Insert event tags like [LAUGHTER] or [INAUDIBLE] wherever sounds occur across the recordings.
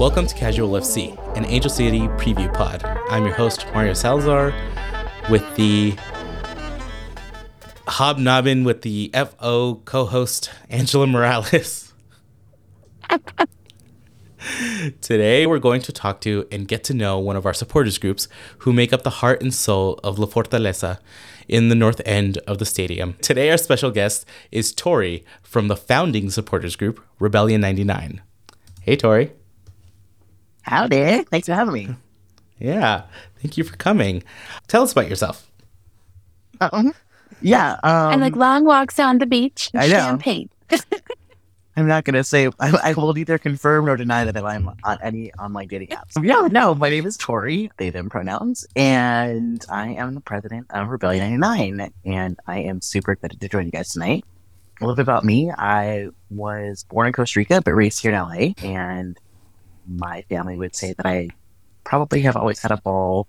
Welcome to Casual FC, an Angel City preview pod. I'm your host, Mario Salazar, with the hobnobbing with the FO co host, Angela Morales. [LAUGHS] Today, we're going to talk to and get to know one of our supporters groups who make up the heart and soul of La Fortaleza in the north end of the stadium. Today, our special guest is Tori from the founding supporters group, Rebellion 99. Hey, Tori. Howdy. Thanks for having me. Yeah, thank you for coming. Tell us about yourself. Um, yeah. Um, and like long walks on the beach. I know. Champagne. [LAUGHS] I'm not going to say, I, I will neither confirm nor deny that I'm on any online dating apps. Yeah, no, my name is Tori, they, them pronouns, and I am the president of Rebellion 99, and I am super excited to join you guys tonight. A little bit about me. I was born in Costa Rica, but raised here in LA, and my family would say that I probably have always had a ball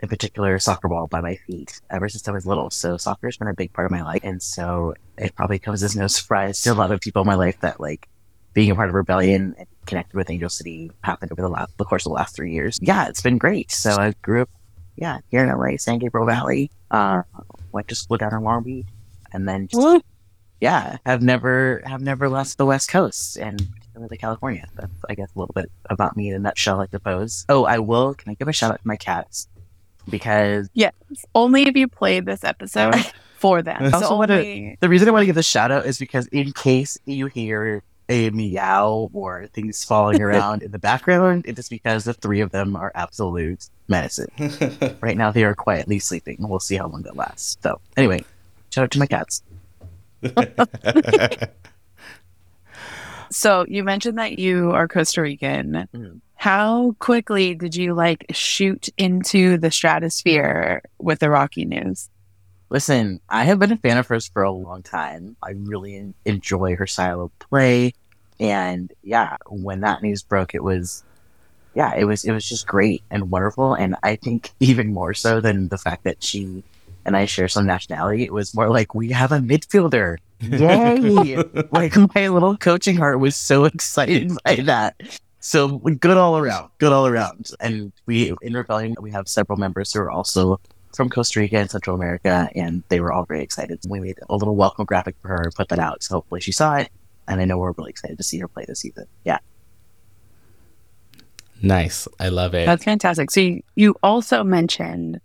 in particular soccer ball by my feet ever since I was little. So soccer has been a big part of my life. And so it probably comes as no surprise to a lot of people in my life that like being a part of Rebellion and connected with Angel City happened over the last, the course of the last three years. Yeah, it's been great. So I grew up, yeah, here in LA, San Gabriel Valley, uh, went to school down in Long Beach and then just, yeah, have never, have never left the West Coast and particularly California. That's, I guess, a little bit about me in a nutshell, I suppose. Oh, I will. Can I give a shout out to my cats? because yes, only if you played this episode [LAUGHS] for them. Also so wanna- only... the reason I want to give this shout out is because in case you hear a meow or things falling [LAUGHS] around in the background, it is because the three of them are absolute medicine. [LAUGHS] right now, they are quietly sleeping. We'll see how long that lasts. So, anyway, shout out to my cats. So you mentioned that you are Costa Rican. Mhm. How quickly did you like shoot into the stratosphere with the Rocky news? Listen, I have been a fan of hers for a long time. I really enjoy her style of play, and yeah, when that news broke, it was, yeah, it was it was just great and wonderful. And I think even more so than the fact that she and I share some nationality, it was more like we have a midfielder. Yay! [LAUGHS] like my little coaching heart was so excited by that. So good all around, good all around. And we in Rebellion we have several members who are also from Costa Rica and Central America, and they were all very excited. We made a little welcome graphic for her and put that out. So hopefully she saw it, and I know we're really excited to see her play this season. Yeah. nice. I love it. That's fantastic. So you, you also mentioned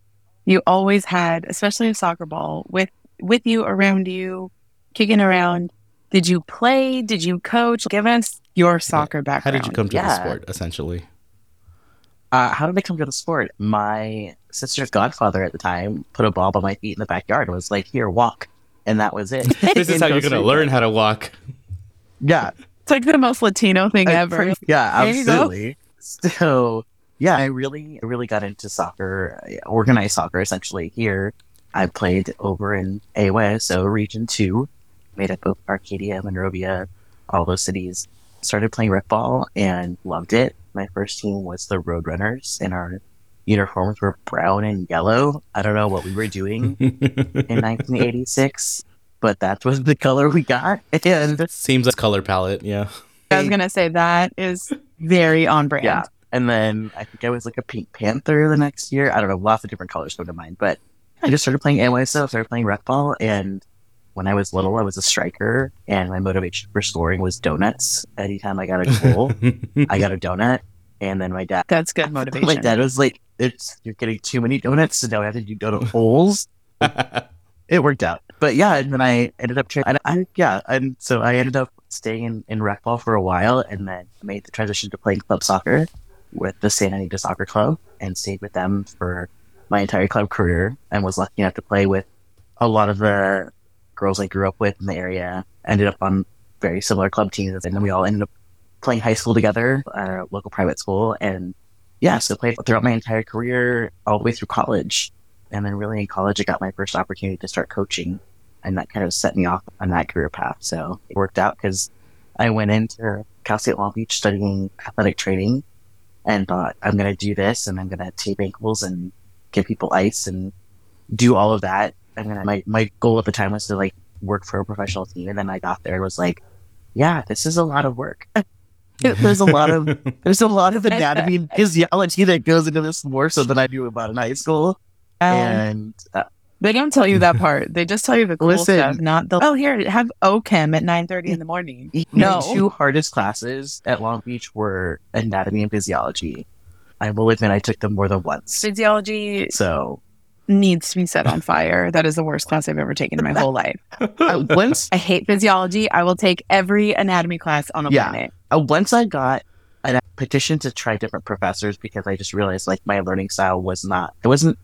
you always had, especially a soccer ball with with you around you, kicking around. Did you play? Did you coach? Give us your soccer background. How did you come to the sport, essentially? Uh, how did I come to the sport? My sister's godfather at the time put a ball by my feet in the backyard and was like, "Here, walk," and that was it. [LAUGHS] This is how you're going to learn how to walk. Yeah, It's like the most Latino thing I ever. yeah, There you go. absolutely. So, yeah, I really, really got into soccer, uh, organized soccer, essentially. Here, I played over in AWA, so Region Two, made up of Arcadia, Monrovia, all those cities. Started playing rec ball and loved it. My first team was the Roadrunners, and our uniforms were brown and yellow. I don't know what we were doing [LAUGHS] in 1986, but that was the color we got. And Seems like color palette, yeah. I was gonna say that is very on brand. Yeah. And then I think I was like a Pink Panther the next year. I don't know, lots of different colors come to mind. But I just started playing AYSO, started playing rec ball. And when I was little, I was a striker. And my motivation for scoring was donuts. Anytime I got a goal, [LAUGHS] I got a donut. And then my dad, That's good [LAUGHS] motivation. my dad was like, it's, you're getting too many donuts. So now I have to do donut holes. [LAUGHS] it worked out. But yeah, and then I ended up, tra- and I, yeah, and so I ended up staying in, in rec ball for a while and then made the transition to playing club soccer with the Santa Anita Soccer Club and stayed with them for my entire club career and was lucky enough to play with a lot of the girls I grew up with in the area. Ended up on very similar club teams and then we all ended up playing high school together at a local private school and yeah, so played throughout my entire career all the way through college. And then really in college, I got my first opportunity to start coaching and that kind of set me off on that career path. So it worked out because I went into Cal State Long Beach studying athletic training and thought, I'm going to do this and I'm going to tape ankles and give people ice and do all of that. I'm going to, my, my goal at the time was to like work for a professional team. And then I got there and was like, yeah, this is a lot of work. [LAUGHS] there's a lot of, [LAUGHS] there's a lot of anatomy and physiology that goes into this more so than I knew about in high school. Um, and uh, they don't tell you that part. They just tell you the cool Listen. stuff, not the oh here have OChem at nine thirty in the morning. No. No. My two hardest classes at Long Beach were anatomy and physiology. I will admit I took them more than once. Physiology So needs to be set on fire. That is the worst class I've ever taken in my whole life. [LAUGHS] uh, once I hate physiology. I will take every anatomy class on a Yeah. planet. uh, once I got a petition to try different professors because I just realized like my learning style was not it wasn't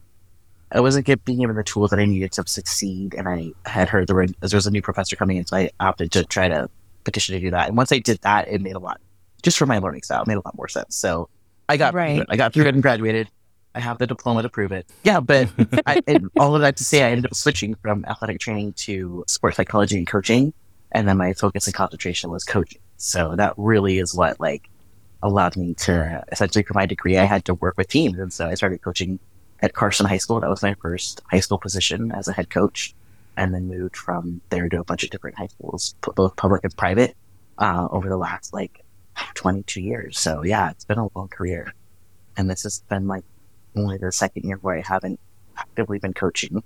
I wasn't get, being given the tools that I needed to succeed, and I had heard there, were, there was a new professor coming in, so I opted to try to petition to do that. And once I did that, it made a lot just for my learning style, it made a lot more sense. So I got Right. I got through it and graduated. I have the diploma to prove it. Yeah, but [LAUGHS] I, all of that to say, I ended up switching from athletic training to sports psychology and coaching, and then my focus and concentration was coaching. So that really is what like allowed me to essentially for my degree, I had to work with teams, and so I started coaching at Carson High School. That was my first high school position as a head coach, and then moved from there to a bunch of different high schools, both public and private, uh, over the last like 22 years. So yeah, it's been a long career, and this has been like only the second year where I haven't actively been coaching.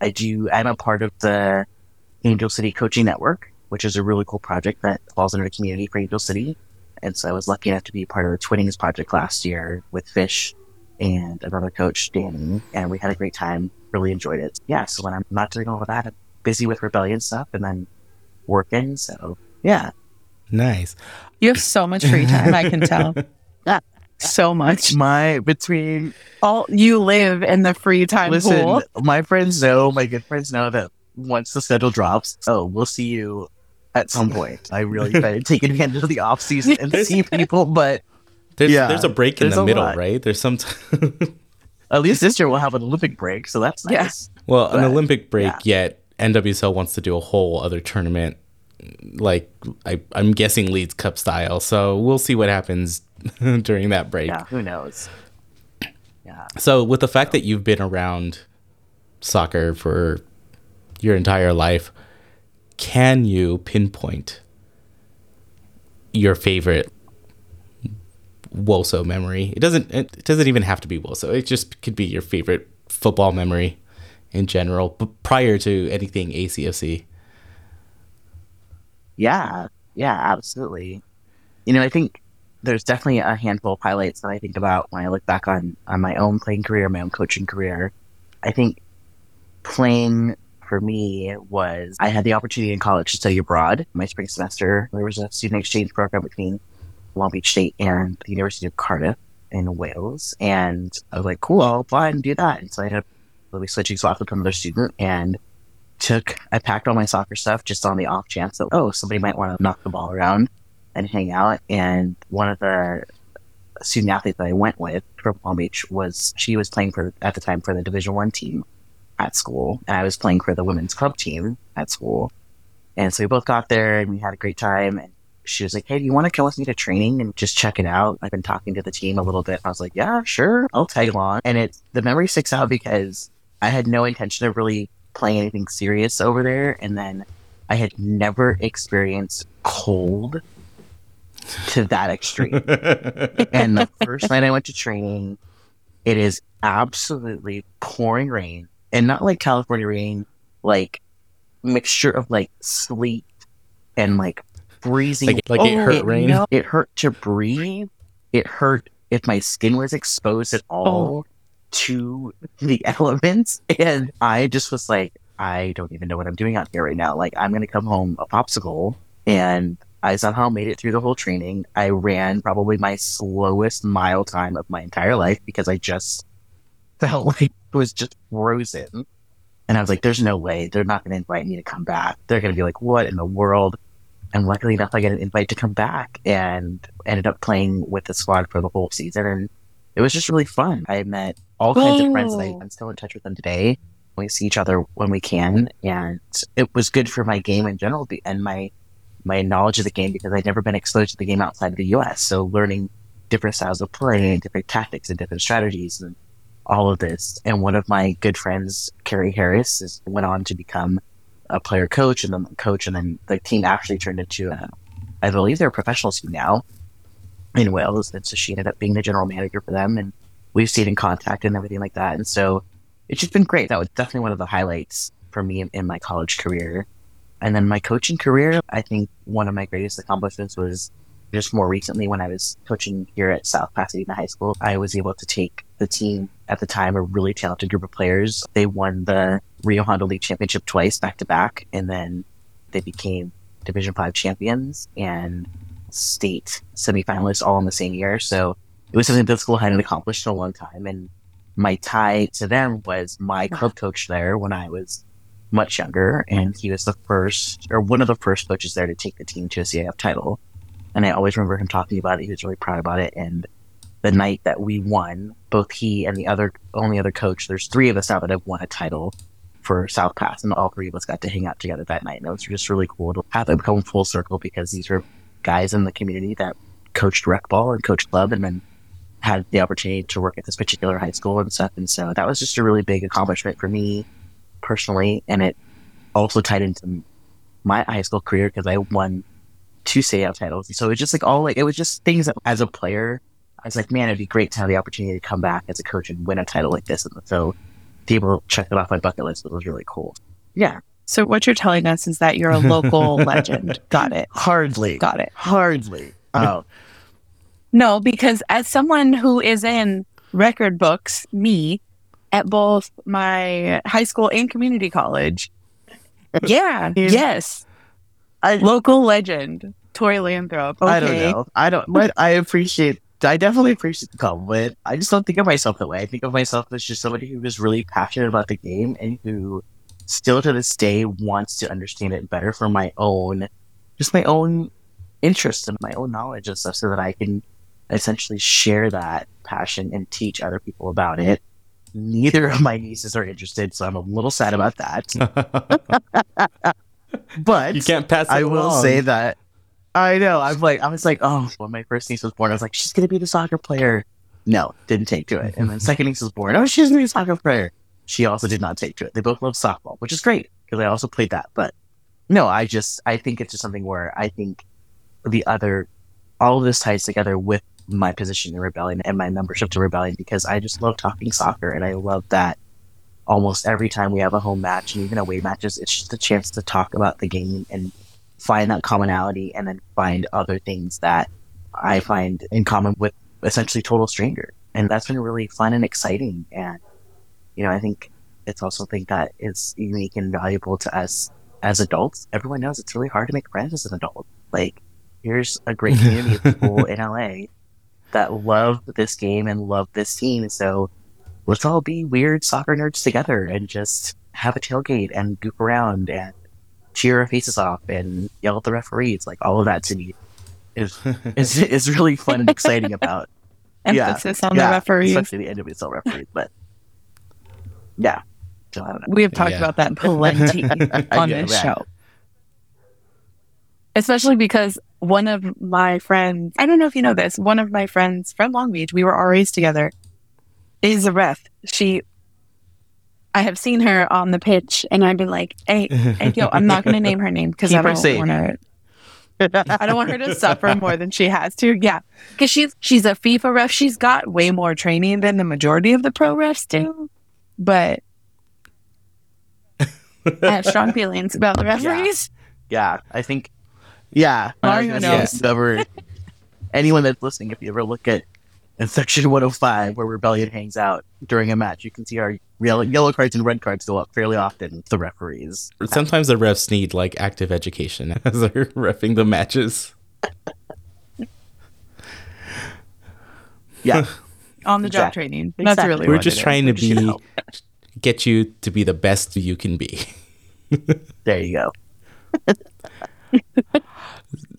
I do. I'm a part of the Angel City Coaching Network, which is a really cool project that falls under the community for Angel City. And so I was lucky enough to be part of the Twinnings project last year with Fish and another coach, Danny, and we had a great time. Really enjoyed it. Yeah, so when I'm not doing all of that, I'm busy with rebellion stuff and then working. So yeah, Nice. You have so much free time. I can tell. [LAUGHS] Yeah. So much. my between All you live in the free time listen, pool. my friends know, my good friends know that once the schedule drops, oh, we'll see you at some point. I really try to take advantage of the off season and see people, but There's Yeah, there's a break in the middle, lot. right? There's some. T- [LAUGHS] at least this year we'll have an Olympic break, so that's Yeah. nice. well, an Olympic break, yeah. yet NWSL wants to do a whole other tournament, like I, I'm guessing Leagues Cup style. So we'll see what happens [LAUGHS] during that break. Yeah, who knows? Yeah. So, with the fact that you've been around soccer for your entire life, can you pinpoint your favorite Woso memory? It doesn't. It doesn't even have to be Woso. It just could be your favorite football memory in general, but prior to anything ACFC. Yeah, yeah, absolutely. You know, I think there's definitely a handful of highlights that I think about when I look back on on my own playing career, my own coaching career. I think playing for me was I had the opportunity in college to study abroad. My spring semester, there was a student exchange program between Long Beach State and the University of Cardiff in Wales, and I was like, "Cool, I'll apply and do that." And so I ended up switching spots with another student and took I packed all my soccer stuff just on the off chance that oh somebody might want to knock the ball around and hang out. And one of the student athletes that I went with from Palm Beach was she was playing for at the time for the Division One team at school, and I was playing for the women's club team at school. And so we both got there and we had a great time. And she was like, "Hey, do you want to come with me to training and just check it out?" I've been talking to the team a little bit. I was like, "Yeah, sure, I'll tag along." And it the memory sticks out because I had no intention of really playing anything serious over there, and then I had never experienced cold to that extreme. and the first night I went to training, it is absolutely pouring rain, and not like California rain, like mixture of like sleet and like freezing. Like, like it Oh, hurt it- rain. no. It hurt to breathe. It hurt if my skin was exposed at oh. all to the [LAUGHS] elements. And I just was like, I don't even know what I'm doing out here right now. Like, I'm going to come home a popsicle. And I somehow made it through the whole training. I ran probably my slowest mile time of my entire life because I just [LAUGHS] felt like it was just frozen. And I was like, there's no way. They're not going to invite me to come back. They're going to be like, what in the world? And luckily enough, I got an invite to come back and ended up playing with the squad for the whole season. And it was just really fun. I met all kinds of friends I, I'm still in touch with them today. We see each other when we can. And it was good for my game in general and my, my knowledge of the game because I'd never been exposed to the game outside of the US. So learning different styles of play and different tactics and different strategies and all of this. And one of my good friends, Carrie Harris, is, went on to become a player coach and then coach, and then the team actually turned into a, I believe they're a professional team now in Wales. And so she ended up being the general manager for them, and we've stayed in contact and everything like that. And so it's just been great. That was definitely one of the highlights for me in, in my college career. And then my coaching career, I think one of my greatest accomplishments was just more recently when I was coaching here at South Pasadena High School. I was able to take the team at the time, a really talented group of players. They won the Rio Hondo League Championship twice back to back, and then they became Division Five champions and state semifinalists all in the same year. So it was something that the school hadn't accomplished in a long time. And my tie to them was my club coach there when I was much younger, and he was the first or one of the first coaches there to take the team to a CIF title. And I always remember him talking about it. He was really proud about it. And the night that we won, both he and the other only other coach, there's three of us now that have won a title for South Pas, and all three of us got to hang out together that night. And it was just really cool to have it come full circle because these were guys in the community that coached rec ball and coached club, and then had the opportunity to work at this particular high school and stuff. And so that was just a really big accomplishment for me personally, and it also tied into my high school career because I won two state titles. So it was just like all like it was just things that as a player, I was like, man, it'd be great to have the opportunity to come back as a coach and win a title like this. And so be able to check it off my bucket list, it was really cool. Yeah. So what you're telling us is that you're a local [LAUGHS] legend. Got it. Hardly. Got it. Hardly. Oh. [LAUGHS] No, because as someone who is in record books, me, at both my high school and community college, [LAUGHS] yeah, yes, A local legend, Tori Lanthrop. Okay. I don't know. I don't, but I appreciate, I definitely appreciate the compliment. I just don't think of myself that way. I think of myself as just somebody who is really passionate about the game and who still to this day wants to understand it better for my own, just my own interest and my own knowledge and stuff so that I can essentially share that passion and teach other people about it. Neither of my nieces are interested, so I'm a little sad about that. [LAUGHS] but You can't pass I will along. say that I know. I'm like, I was like, oh, when my first niece was born, I was like, she's gonna be the soccer player. No, didn't take to it. And then second niece was born. Oh, she's gonna be a soccer player. She also did not take to it. They both love softball, which is great because I also played that. But no, I just I think it's just something where I think the other all of this ties together with my position in Rebellion and my membership to Rebellion because I just love talking soccer and I love that almost every time we have a home match and even away matches, it's just a chance to talk about the game and find that commonality and then find other things that I find in common with essentially total stranger. And that's been really fun and exciting. And, you know, I think it's also something that is unique and valuable to us as adults. Everyone knows it's really hard to make friends as an adult. Like, here's a great [LAUGHS] community of people in LA that love this game and love this team. So let's all be weird soccer nerds together and just have a tailgate and goof around and cheer our faces off and yell at the referees. Like all of that to me is [LAUGHS] is, is really fun and exciting about. [LAUGHS] yeah, on yeah, the referees. especially the NWSL referees. But yeah, so I don't know. We have talked Yeah. about that plenty [LAUGHS] on Yeah, this right. show. Especially because one of my friends, I don't know if you know this, one of my friends from Long Beach, we were RAs together, is a ref. She, I have seen her on the pitch and I've been like, hey, hey yo, I'm not going to name her name because I don't want her. I don't want her to suffer more than she has to. Yeah, because she's she's a FIFA ref. She's got way more training than the majority of the pro refs do, but I have strong [LAUGHS] feelings about the referees. yeah, I think, yeah, Mario I was gonna knows. say, if you ever, [LAUGHS] anyone that's listening, if you ever look at in section 105 where Rebellion hangs out during a match, you can see our yellow, yellow cards and red cards go up fairly often. The referees. Sometimes the refs need like active education [LAUGHS] as they're refing the matches. Yeah, [LAUGHS] on the job Exactly. training. That's Exactly. really We're just it is. trying to Just, you be know, get you to be the best you can be. there you go.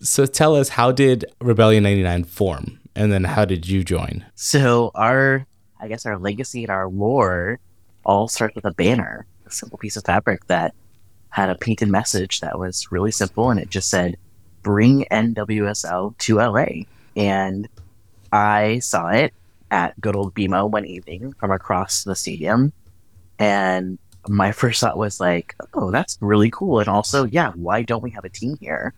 So tell us how did Rebellion 99 form and then how did you join? So our, I guess our legacy and our lore all starts with a banner, a simple piece of fabric that had a painted message that was really simple, and it just said, "Bring NWSL to LA." And I saw it at good old BMO one evening from across the stadium. And my first thought was like, oh, that's really cool. And also, yeah, why don't we have a team here?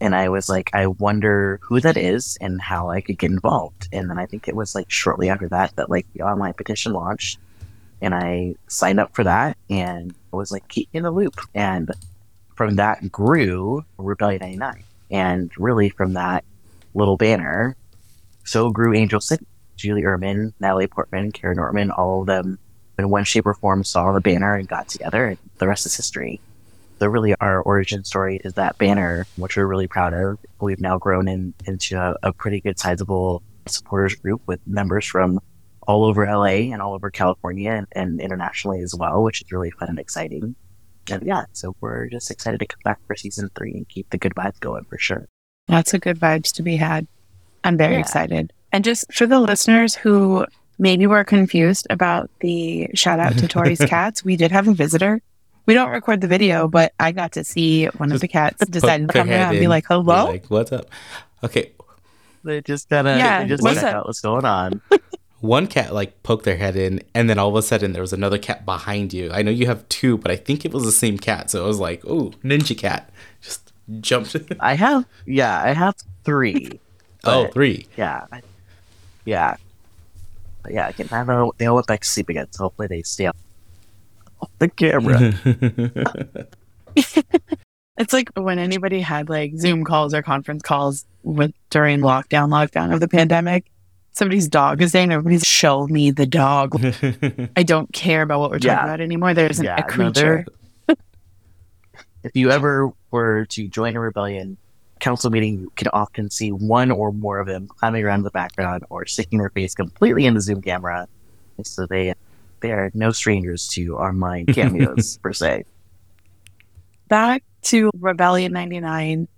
And I was like, I wonder who that is and how I could get involved. And then I think it was like shortly after that that like the online petition launched. And I signed up for that and was like, keep in the loop. And from that grew Rebellion 99. And really from that little banner, so grew Angel City. Julie Uhrman, Natalie Portman, Kara Nortman, all of them in one shape or form saw the banner and got together, and the rest is history. So really, our origin story is that banner, which we're really proud of. We've now grown in, into a, a pretty good sizable supporters group with members from all over LA and all over California and, and internationally as well, which is really fun and exciting. And yeah, so we're just excited to come back for season three and keep the good vibes going for sure. Lots of good vibes to be had. I'm very Yeah. excited. And just for the listeners who maybe were confused about the shout out to Tori's [LAUGHS] cats, we did have a visitor. We don't record the video, but I got to see one of the cats decide to come head around and be like, hello? Like, what's up? Okay, They just gotta, Yeah, just what's check up? out what's going on. [LAUGHS] one cat like poked their head in, and then all of a sudden there was another cat behind you. I know you have two, but I think it was the same cat. So it was like, oh, ninja cat, just jumped. I have, yeah, I have three. [LAUGHS] oh, But- Yeah. I- Yeah. But yeah, again, I don't know. They all went back to sleep again, so hopefully they stay up off [LAUGHS] the camera. [LAUGHS] [LAUGHS] It's like when anybody had like Zoom calls or conference calls with during lockdown, lockdown of the pandemic. Somebody's dog is there and everybody's show me the dog. I don't care about what we're talking Yeah. about anymore. There's an, Yeah, a creature. they're- if you ever were to join a rebellion council meeting, you can often see one or more of them climbing around in the background or sticking their face completely in the Zoom camera. So they they are no strangers to our mind cameos [LAUGHS] per se. Back to Rebellion 99.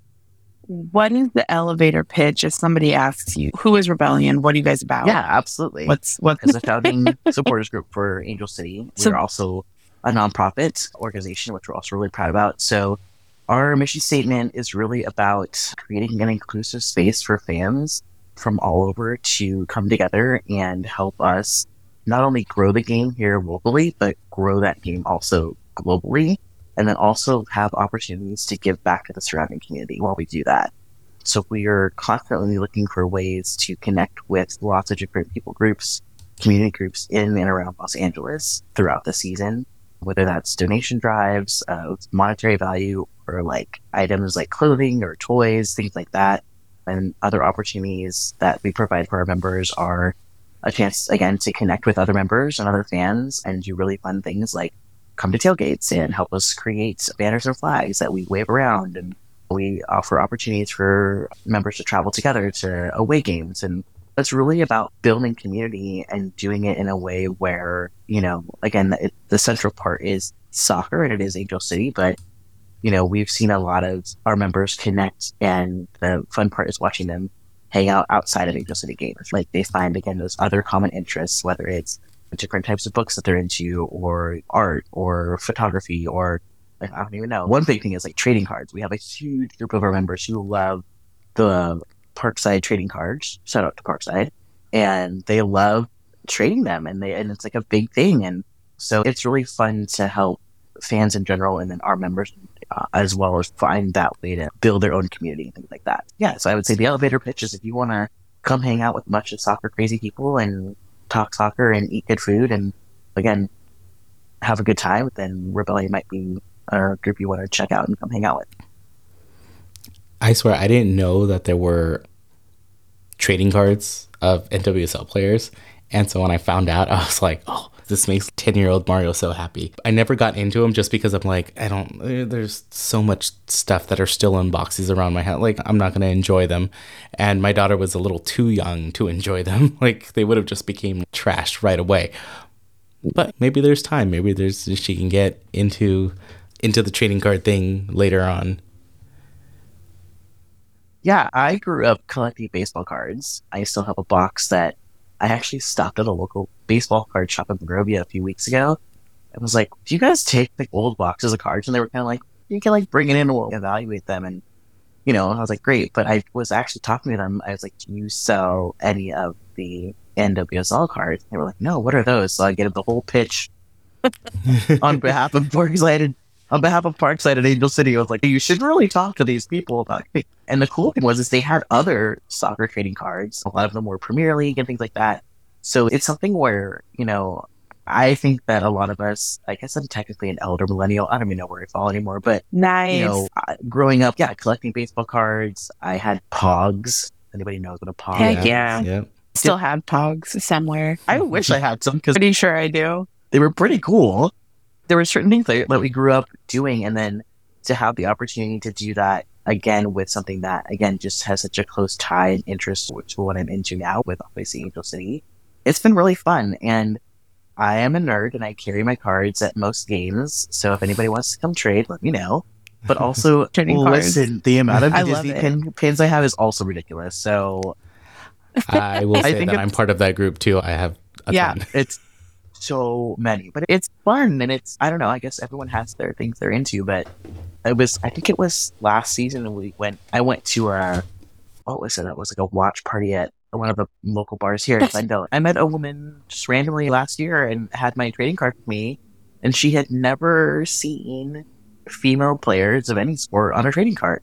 What is the elevator pitch if somebody asks you, who is Rebellion? What are you guys about? Yeah, absolutely. What's what's as a founding [LAUGHS] supporters group for Angel City. We're also a nonprofit organization, which we're also really proud about. So, our mission statement is really about creating an inclusive space for fans from all over to come together and help us not only grow the game here locally, but grow that game also globally. And then also have opportunities to give back to the surrounding community while we do that. So we are constantly looking for ways to connect with lots of different people groups, community groups in and around Los Angeles throughout the season, whether that's donation drives, uh, monetary value, or like items like clothing or toys, things like that. And other opportunities that we provide for our members are a chance, again, to connect with other members and other fans and do really fun things like come to tailgates and help us create banners and flags that we wave around. And we offer opportunities for members to travel together to away games and it's really about building community and doing it in a way where you know again it, the central part is soccer and it is angel city but you know we've seen a lot of our members connect and the fun part is watching them hang out outside of angel city games like they find again those other common interests whether it's different types of books that they're into or art or photography or like, i don't even know. One big thing is like trading cards. We have a huge group of our members who love the Parkside trading cards. Shout out to Parkside, and they love trading them, and they and it's like a big thing, and so it's really fun to help fans in general, and then our members uh, as well as find that way to build their own community and things like that. Yeah, so I would say the elevator pitch is if you want to come hang out with a bunch of soccer crazy people and talk soccer and eat good food, and again have a good time, then Rebellion might be a group you want to check out and come hang out with. I swear I didn't know that there were trading cards of NWSL players. And so when I found out, I was like, oh, this makes 10 year old Mario so happy. I never got into them just because I'm like, I don't, there's so much stuff that are still in boxes around my house. Like, I'm not going to enjoy them. And my daughter was a little too young to enjoy them. [LAUGHS] like, they would have just became trashed right away. But maybe there's time. Maybe there's, she can get into, into the trading card thing later on. Yeah, I grew up collecting baseball cards. I still have a box that I actually stopped at a local baseball card shop in Monrovia a few weeks ago. and was like, "Do you guys take like old boxes of cards?" And they were kind of like, "You can like bring it in, and we'll evaluate them." And you know, I was like, great. But I was actually talking to them. I was like, do you sell any of the NWSL cards? They were like, no, what are those? So I gave them the whole pitch [LAUGHS] on behalf of Parkside and on behalf of Parkside and Angel City. I was like, you should really talk to these people about it. And the cool thing was is they had other soccer trading cards. A lot of them were Premier League and things like that. So it's something where, you know, I think that a lot of us, I guess I'm technically an elder millennial. I don't even know where I fall anymore, but Nice. you know, uh, growing up, yeah, collecting baseball cards. I had Pogs. Anybody knows what a Pog Heck is? yeah. Yeah. Still have pogs somewhere. I wish I had some because Pretty sure I do. they were pretty cool. There were certain things that, that we grew up doing, and then to have the opportunity to do that again with something that, again, just has such a close tie and interest to what I'm into now with obviously Angel City, it's been really fun. And I am a nerd and I carry my cards at most games. So if anybody wants to come trade, let me know. But [LAUGHS] also, Trading cards. listen, the amount of I Disney pin, pins I have is also ridiculous. So I will [LAUGHS] I say think that I'm part of that group too. I have a yeah, ton. it's so many, but it's fun and it's I don't know. I guess everyone has their things they're into, but it was I think it was last season we went. I went to a what was it? It was like a watch party at one of the local bars here in Glendale. I met a woman just randomly last year and had my trading card with me, and she had never seen female players of any sport on a trading card.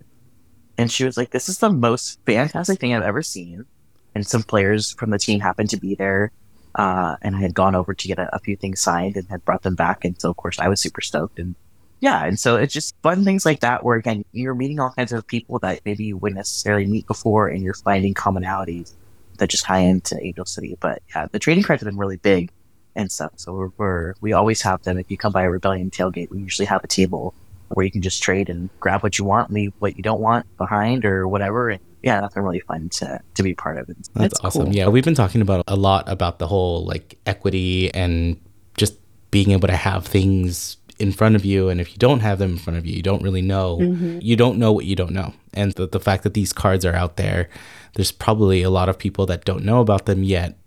And she was like, "This is the most fantastic thing I've ever seen." And some players from the team happened to be there uh, and I had gone over to get a, a few things signed and had brought them back. And so, of course, I was super stoked. And yeah, and so it's just fun things like that where, again, you're meeting all kinds of people that maybe you wouldn't necessarily meet before, and you're finding commonalities that just tie into Angel City. But yeah, the trading cards have been really big and stuff. So we're, we're we always have them. If you come by a Rebellion tailgate, we usually have a table where you can just trade and grab what you want, leave what you don't want behind, or whatever. And yeah, that's been really fun to to be part of. That's, That's awesome. cool. Yeah, we've been talking about a lot about the whole like equity and just being able to have things in front of you and if you don't have them in front of you you don't really know mm-hmm. you don't know what you don't know and the, the fact that these cards are out there there's probably a lot of people that don't know about them yet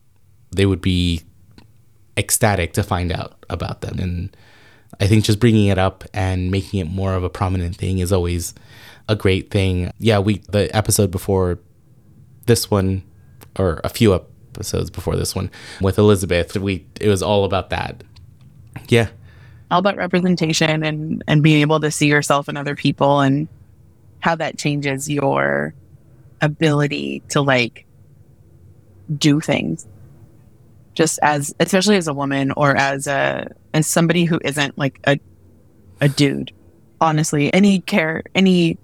they would be ecstatic to find out about them and i think just bringing it up and making it more of a prominent thing is always a great thing. Yeah we the episode before this one or a few episodes before this one with Elizabeth we it was all about that. Yeah. All about representation and and being able to see yourself and other people and how that changes your ability to like do things. Just as especially as a woman or as a as somebody who isn't like a a dude. Honestly any care any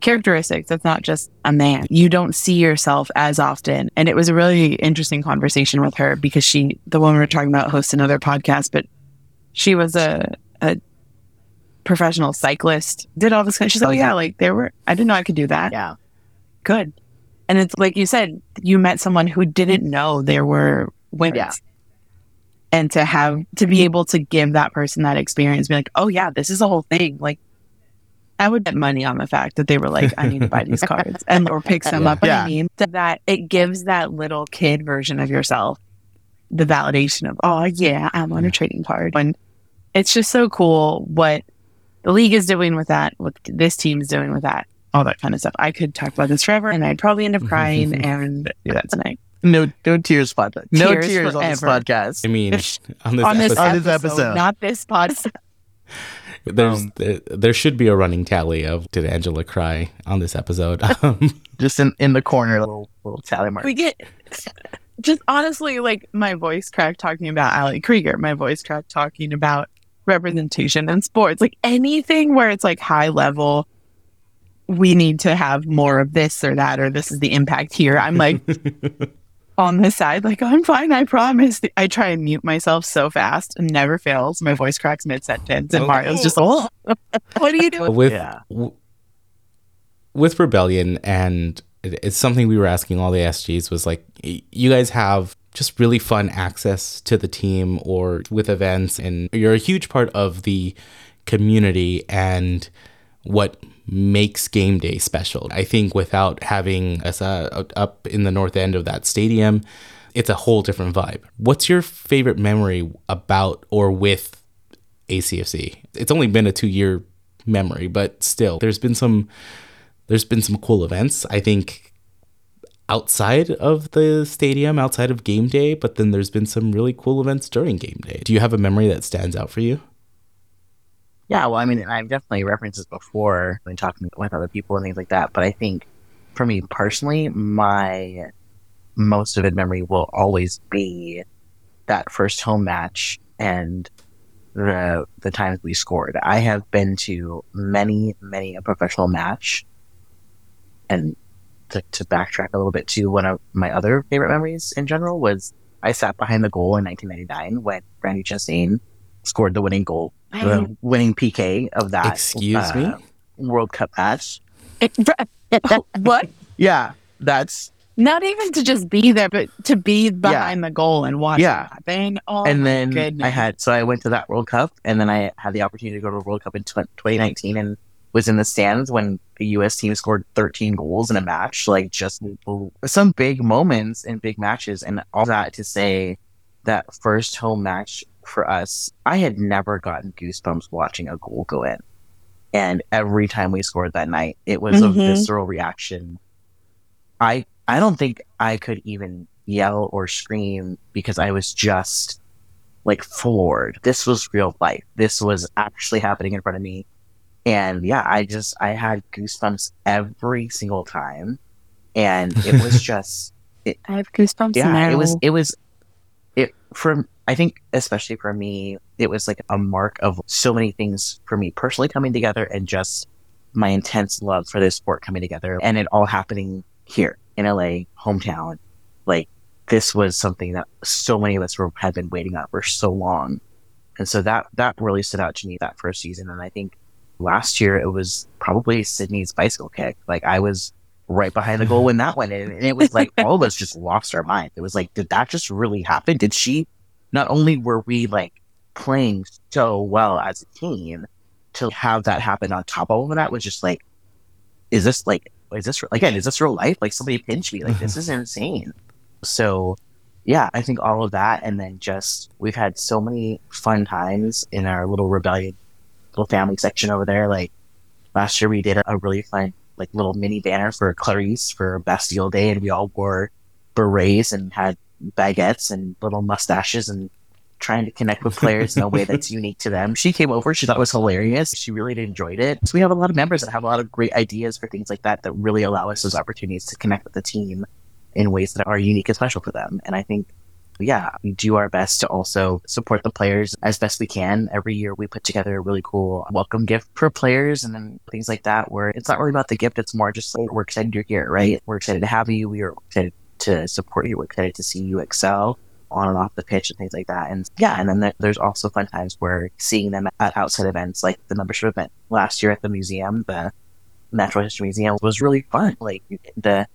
characteristics that's not just a man you don't see yourself as often and it was a really interesting conversation with her because she the woman we're talking about hosts another podcast but she was a, a professional cyclist, did all this kind She's like, Oh, yeah, yeah. like there were, I didn't know I could do that. Yeah. Good. And it's like you said, you met someone who didn't know there were women. Yeah. And to have, to be able to give that person that experience, be like, oh yeah, this is a whole thing. Like, I would bet money on the fact that they were like, I need to buy these [LAUGHS] cards and or pick them up. Yeah. I mean, that, that it gives that little kid version of yourself the validation of, oh yeah, I'm on a trading card. And it's just so cool what the league is doing with that, what this team is doing with that, all that kind of stuff. I could talk about this forever and I'd probably end up crying [LAUGHS] and yeah. that tonight. No, no tears podcast. No Tears tears on this podcast. i mean [LAUGHS] on this, on this, episode, On this episode. not this podcast. There's um, there, there should be a running tally of did angela cry on this episode [LAUGHS] um, Just in, in the corner, little little tally mark. we get just honestly like my voice cracked talking about Ali Krieger, my voice cracked talking about representation in sports, like anything where it's like high level. We need to have more of this or that, or this is the impact here. I'm like [LAUGHS] on the side, like I'm fine, I promise. I try and mute myself so fast, and never fails. My voice cracks mid sentence, and Oh. Mario's just, oh, [LAUGHS] what are you doing? with Yeah. w- with rebellion and it, it's something we were asking all the sgs was like y- you guys have just really fun access to the team or with events and you're a huge part of the community and what makes game day special i think without having us uh, up in the north end of that stadium it's a whole different vibe what's your favorite memory about or with ACFC. It's only been a two year memory, but still, there's been some there's been some cool events. I think outside of the stadium, outside of game day, but then there's been some really cool events during game day. Do you have a memory that stands out for you? Yeah, well, I mean, I've definitely referenced this before when talking with other people and things like that. But I think for me personally, my most vivid memory will always be that first home match and the the times we scored. I have been to many, many a professional match, and to, to backtrack a little bit to one of my other favorite memories in general was I sat behind the goal in 1999 when Brandi Chastain scored the winning goal, the winning PK of that. Excuse uh, me? World Cup match. [LAUGHS] [LAUGHS] what? Yeah, that's Not even to just be there, but to be behind the goal and watch Yeah. it happen. Oh, and then goodness. I had so I went to that World Cup, and then I had the opportunity to go to the World Cup in tw- 2019, and was in the stands when the U.S. team scored 13 goals in a match. Like just some big moments in big matches, and all that to say that first home match for us, I had never gotten goosebumps watching a goal go in, and every time we scored that night, it was a Mhm. visceral reaction. I I don't think I could even yell or scream because I was just like floored. This was real life. This was actually happening in front of me. And yeah, I just I had goosebumps every single time. And it was [LAUGHS] just I have goosebumps yeah, now. it was it was it from I think especially for me, it was like a mark of so many things for me personally coming together and just my intense love for this sport coming together and it all happening here in LA, hometown. Like this was something that so many of us were, had been waiting on for so long. And so that that really stood out to me that first season. And I think last year it was probably Sydney's bicycle kick. Like I was right behind the goal [LAUGHS] when that went in. And it was like all of us just lost our mind. It was like, did that just really happen? Did she not only were we like playing so well as a team to have that happen on top of all of that was just like, is this like is this again, is this real life? Like somebody pinched me. Like this is [LAUGHS] insane. So yeah, I think all of that and then just we've had so many fun times in our little rebellion little family section over there. Like last year we did a really fun like little mini banner for Clarisse for Bastille Day and we all wore berets and had baguettes and little mustaches and trying to connect with players in a way that's [LAUGHS] unique to them. She came over, she thought it was hilarious. She really enjoyed it. So we have a lot of members that have a lot of great ideas for things like that that really allow us those opportunities to connect with the team in ways that are unique and special for them. And I think yeah, we do our best to also support the players as best we can. Every year we put together a really cool welcome gift for players and then things like that where it's not really about the gift, it's more just like we're excited you're here, right? We're excited to have you, we are excited to support you, we're excited to see you excel on and off the pitch and things like that. And yeah, and then there's also fun times where seeing them at outside events like the membership event last year at the museum, the Natural History Museum was really fun. Like the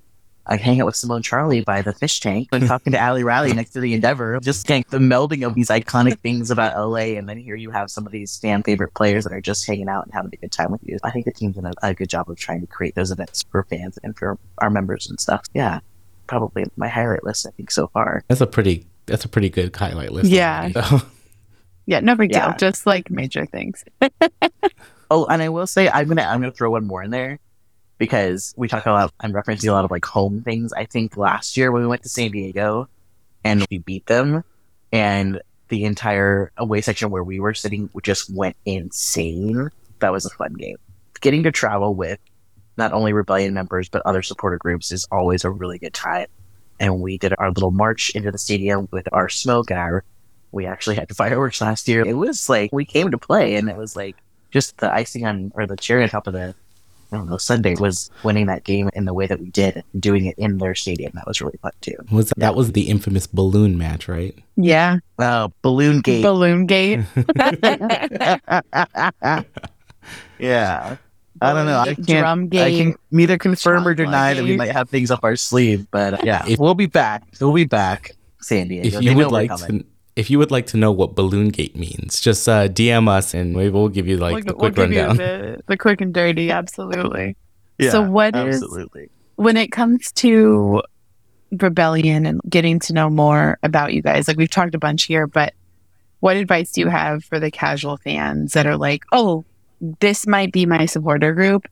I hang out with Simone Charley by the fish tank and talking to Ali Riley next to the Endeavor. Just like the melding of these iconic things about LA, and then here you have some of these fan favorite players that are just hanging out and having a good time with you. I think the team's done a, a good job of trying to create those events for fans and for our members and stuff. Yeah, probably my highlight list I think so far. That's a pretty that's a pretty good highlight list. Yeah. already. [LAUGHS] yeah, no big Yeah. deal. Just like major things. [LAUGHS] Oh, and I will say I'm gonna I'm gonna throw one more in there because we talk a lot. I'm referencing a lot of like home things. I think last year when we went to San Diego and we beat them, and the entire away section where we were sitting just went insane. That was a fun game. Getting to travel with not only Rebellion members but other supporter groups is always a really good time. And we did our little march into the stadium with our smoke and our. We actually had [LAUGHS] fireworks last year. It was like we came to play, and it was like just the icing on or the cherry on top of the I don't know sundae was winning that game in the way that we did, and doing it in their stadium. That was really fun too. was that was the infamous balloon match, right? Yeah. Oh, balloon gate. Balloon gate. [LAUGHS] [LAUGHS] yeah. I don't know. I can't. Drum I can neither confirm or Chocolate deny that we might have things up our sleeve, but uh, yeah, If- we'll be back. We'll be back, San Diego. If you would like coming. to if you would like to know what balloon gate means, just uh, DM us and we'll give you like We'll- the we'll quick give you rundown. the, the quick and dirty. Absolutely. yeah, so what is absolutely. when it comes to rebellion and getting to know more about you guys? Like we've talked a bunch here, but what advice do you have for the casual fans that are like, oh, this might be my supporter group?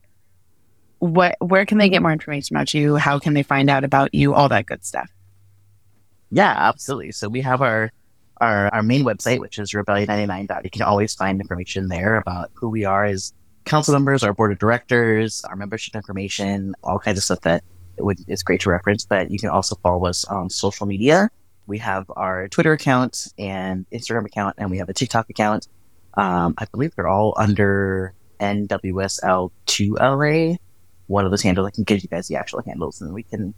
what where can they get more information about you? How can they find out about you? All that good stuff. Yeah, absolutely. So we have our our, our main website, which is rebellion99. You can always find information there about who we are as council members, our board of directors, our membership information, all kinds of stuff that would, is great to reference. But you can also follow us on social media. We have our Twitter account and Instagram account, and we have a TikTok account. Um, I believe they're all under NWSL2LA. One of those handles, I can give you guys the actual handles and we can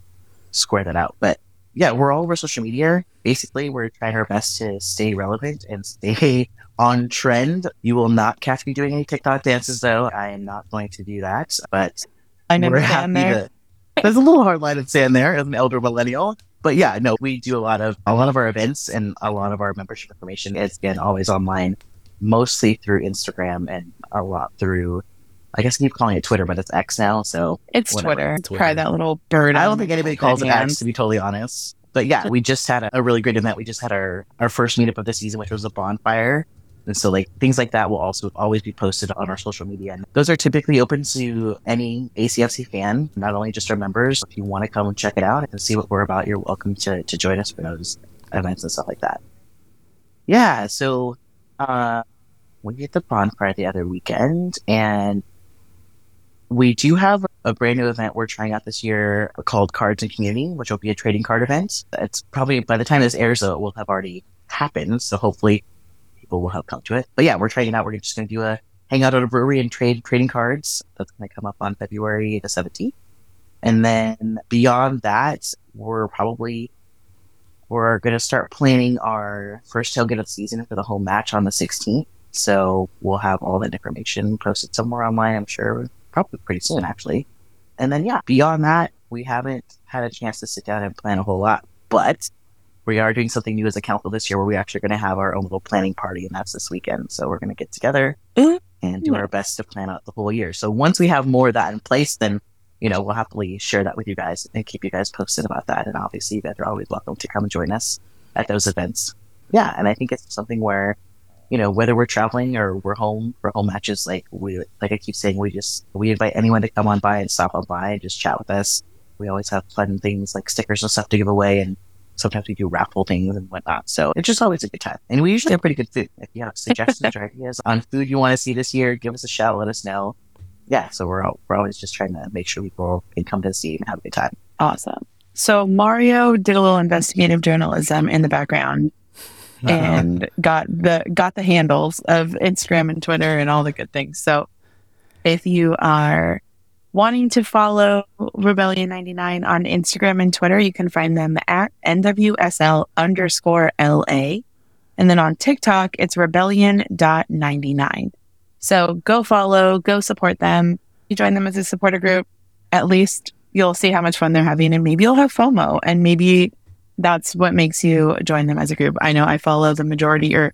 square that out. But yeah, we're all over social media. Basically, we're trying our best to stay relevant and stay [LAUGHS] on trend. You will not catch me doing any TikTok dances, though. I am not going to do that. But I never stand happy there. to. There's a little hard line in sand there as an elder millennial. But yeah, no, we do a lot of a lot of our events and a lot of our membership information is again always online, mostly through Instagram and a lot through. I guess I keep calling it Twitter, but it's X now. So It's Whatever. Twitter. Twitter. Try that little bird. I don't think anybody calls it hand. X, to be totally honest. But yeah, we just had a, a really great event. We just had our, our first meetup of the season, which was a bonfire. And so, like, things like that will also always be posted on our social media. And those are typically open to any ACFC fan, not only just our members. If you want to come and check it out and see what we're about, you're welcome to, to join us for those events and stuff like that. Yeah, so uh, we did the bonfire the other weekend, and we do have a brand new event we're trying out this year called Cards and Community, which will be a trading card event. It's probably by the time this airs, though, it will have already happened. So hopefully people will have come to it. But yeah, we're trying it out. We're just going to do a hangout at a brewery and trade trading cards. That's going to come up on February the 17th. And then beyond that, we're probably we're going to start planning our first tailgate of the season for the home match on the 16th. So we'll have all that information posted somewhere online, I'm sure, probably pretty soon, actually. And then, yeah, beyond that, we haven't had a chance to sit down and plan a whole lot. But we are doing something new as a council this year where we're actually going to have our own little planning party, and that's this weekend. So we're going to get together Mhm. and do our best to plan out the whole year. So once we have more of that in place, then you know we'll happily share that with you guys and keep you guys posted about that. And obviously, you guys are always welcome to come and join us at those events. Yeah, and I think it's something where you know whether we're traveling or we're home for home matches, like we like I keep saying, we just we invite anyone to come on by and stop on by and just chat with us. We always have fun things like stickers and stuff to give away and sometimes we do raffle things and whatnot. So it's just always a good time. And we usually have pretty good food. If you have [LAUGHS] suggestions or ideas on food you want to see this year, give us a shout, let us know. Yeah, so we're all, we're always just trying to make sure people can come to see and have a good time. Awesome. So Mario did a little investigative journalism in the background uh-huh. and got the got the handles of Instagram and Twitter and all the good things. So if you are wanting to follow Rebellion 99 on Instagram and Twitter, you can find them at NWSL underscore LA. And then on TikTok, it's rebellion.99. So go follow, go support them. You join them as a supporter group. At least you'll see how much fun they're having and maybe you'll have FOMO and maybe that's what makes you join them as a group. I know I follow the majority or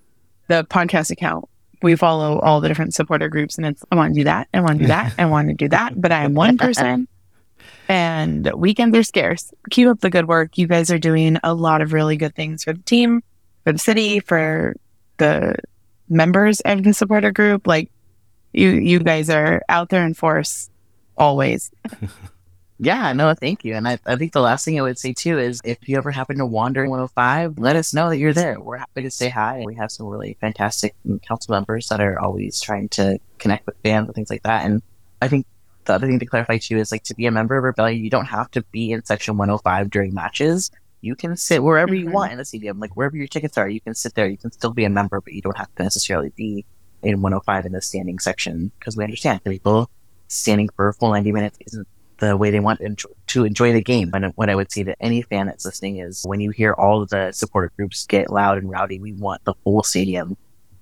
the podcast account. We follow all the different supporter groups and it's I want to do that, I want to do that, I want to do that, but I am one person [LAUGHS] and weekends are scarce. Keep up the good work. You guys are doing a lot of really good things for the team, for the city, for the members of the supporter group. Like you you guys are out there in force always. [LAUGHS] Yeah, no, thank you. And I, I think the last thing I would say too is if you ever happen to wander in 105, let us know that you're there. We're happy to say hi. We have some really fantastic council members that are always trying to connect with fans and things like that. And I think the other thing to clarify too is like to be a member of Rebellion, you don't have to be in section 105 during matches. You can sit wherever you Mhm. want in the stadium, like wherever your tickets are, you can sit there. You can still be a member, but you don't have to necessarily be in 105 in the standing section because we understand people standing for full 90 minutes isn't the way they want to enjoy, to enjoy the game. And what I would say to any fan that's listening is when you hear all of the supporter groups get loud and rowdy, we want the whole stadium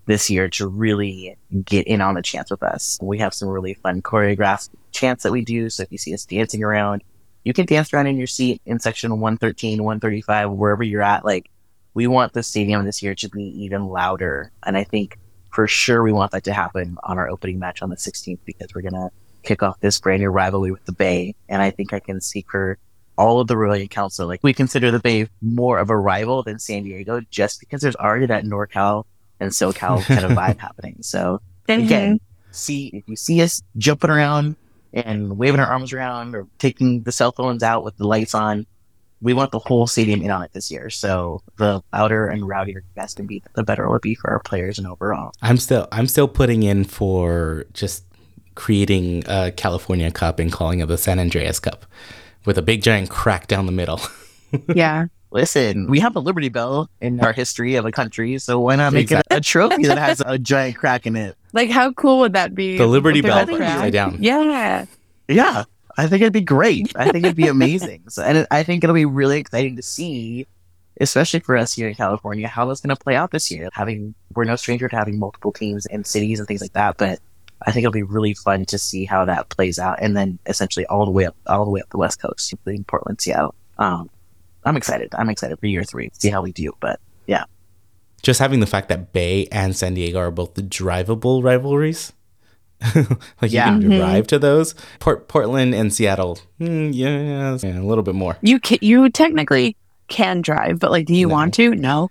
this year to really get in on the chants with us. We have some really fun choreographed chants that we do. So if you see us dancing around, you can dance around in your seat in section 113, 135, wherever you're at. Like we want the stadium this year to be even louder. And I think for sure we want that to happen on our opening match on the 16th because we're going to kick off this brand new rivalry with the Bay. And I think I can speak for all of the Rebellion Council. Like we consider the Bay more of a rival than San Diego just because there's already that NorCal and SoCal [LAUGHS] kind of vibe happening. So again, see if you see us jumping around and waving our arms around or taking the cell phones out with the lights on. We want the whole stadium in on it this year. So the louder and rowdier you guys can be, the better it will be for our players and overall. I'm still I'm still putting in for just creating a California Cup and calling it the San Andreas Cup with a big giant crack down the middle. [LAUGHS] Yeah. Listen, we have a Liberty Bell in our history of a country, so why not make it a trophy that has a [LAUGHS] giant crack in it? Like, how cool would that be? The Liberty Bell, was a but crack? upside down. Yeah. Yeah, I think it'd be great. I think it'd be [LAUGHS] amazing. So, and it, I think it'll be really exciting to see, especially for us here in California, how that's going to play out this year. Having we're no stranger to having multiple teams in cities and things like that, but I think it'll be really fun to see how that plays out, and then essentially all the way up, all the way up the West Coast, including Portland, Seattle. Um, I'm excited. I'm excited for year three. See how we do. But yeah, just having the fact that Bay and San Diego are both the drivable rivalries. [LAUGHS] like Yeah. you can Mhm. drive to those. Port- Portland and Seattle, mm, yeah, yeah, a little bit more. You can, you technically can drive, but like, do you No. want to? No.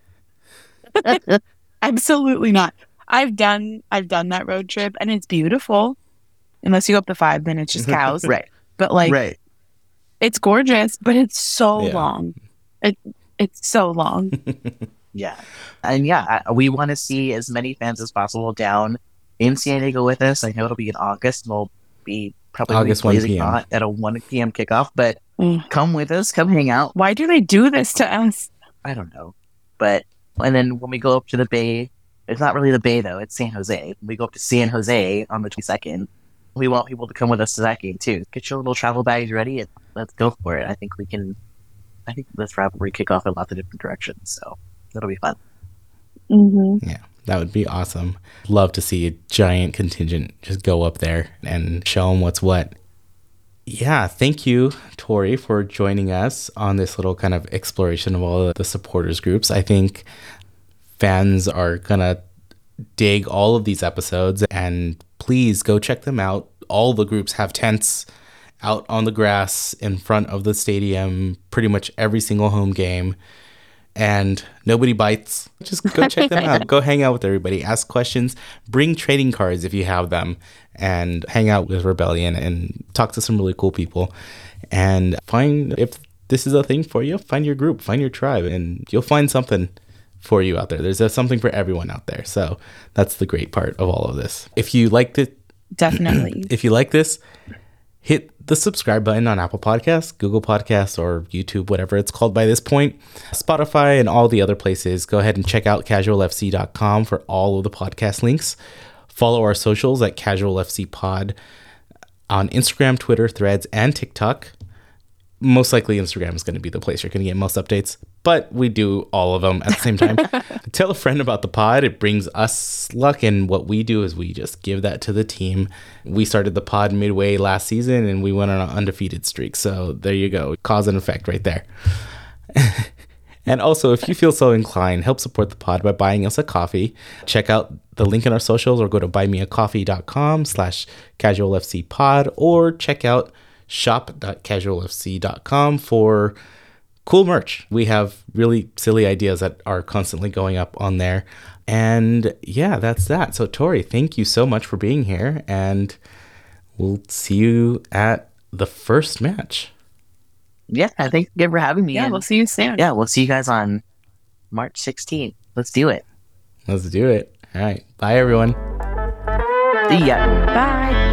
[LAUGHS] [LAUGHS] Absolutely not. I've done I've done that road trip and it's beautiful. Unless you go up the five, then it's just cows. right, But like right. it's gorgeous, but it's so Yeah. long. It it's so long. Yeah. And yeah, I- we want to see as many fans as possible down in San Diego with us. I know it'll be in August. and We'll be probably August 1 p.m.. hot at a 1 p.m. kickoff, but Mm. come with us. Come hang out. Why do they do this to us? I don't know. But, and then when we go up to the Bay, it's not really the Bay though, it's San Jose. We go up to San Jose on the 22nd. We want people to come with us to that game too. Get your little travel bags ready and let's go for it. I think we can, I think this rivalry kick off in lots of different directions. So that'll be fun. Mm-hmm. Yeah, that would be awesome. Love to see a giant contingent just go up there and show them what's what. Yeah, thank you, Tory, for joining us on this little kind of exploration of all of the supporters groups. I think fans are gonna dig all of these episodes and please go check them out. All the groups have tents out on the grass in front of the stadium pretty much every single home game and nobody bites. Just go [LAUGHS] check them out. Go hang out with everybody. Ask questions. Bring trading cards if you have them, and hang out with Rebellion and talk to some really cool people. And find if this is a thing for you. Find your group. Find your tribe, and you'll find something for you out there. There's a, something for everyone out there. So that's the great part of all of this. If you liked it, Definitely. [CLEARS THROAT] if you like this, hit the subscribe button on Apple Podcasts, Google Podcasts, or YouTube, whatever it's called by this point, Spotify, and all the other places. Go ahead and check out casualfc.com for all of the podcast links. Follow our socials at casualfc pod on Instagram, Twitter, Threads, and TikTok. Most likely, Instagram is going to be the place you're going to get most updates, but we do all of them at the same time. [LAUGHS] Tell a friend about the pod. It brings us luck, and what we do is we just give that to the team. We started the pod midway last season, and we went on an undefeated streak. So there you go, cause and effect right there. [LAUGHS] And also, if you feel so inclined, help support the pod by buying us a coffee. Check out the link in our socials or go to buymeacoffee.com slash casualfcpod or check out shop.casualfc.com for cool merch. We have really silly ideas that are constantly going up on there. And yeah, that's that. So, Tory, thank you so much for being here. And we'll see you at the first match. Yeah, thanks again for having me. yeah, and- we'll see you soon. yeah, we'll see you guys on March 16th. Let's do it. Let's do it. All right. Bye, everyone. See ya. Bye.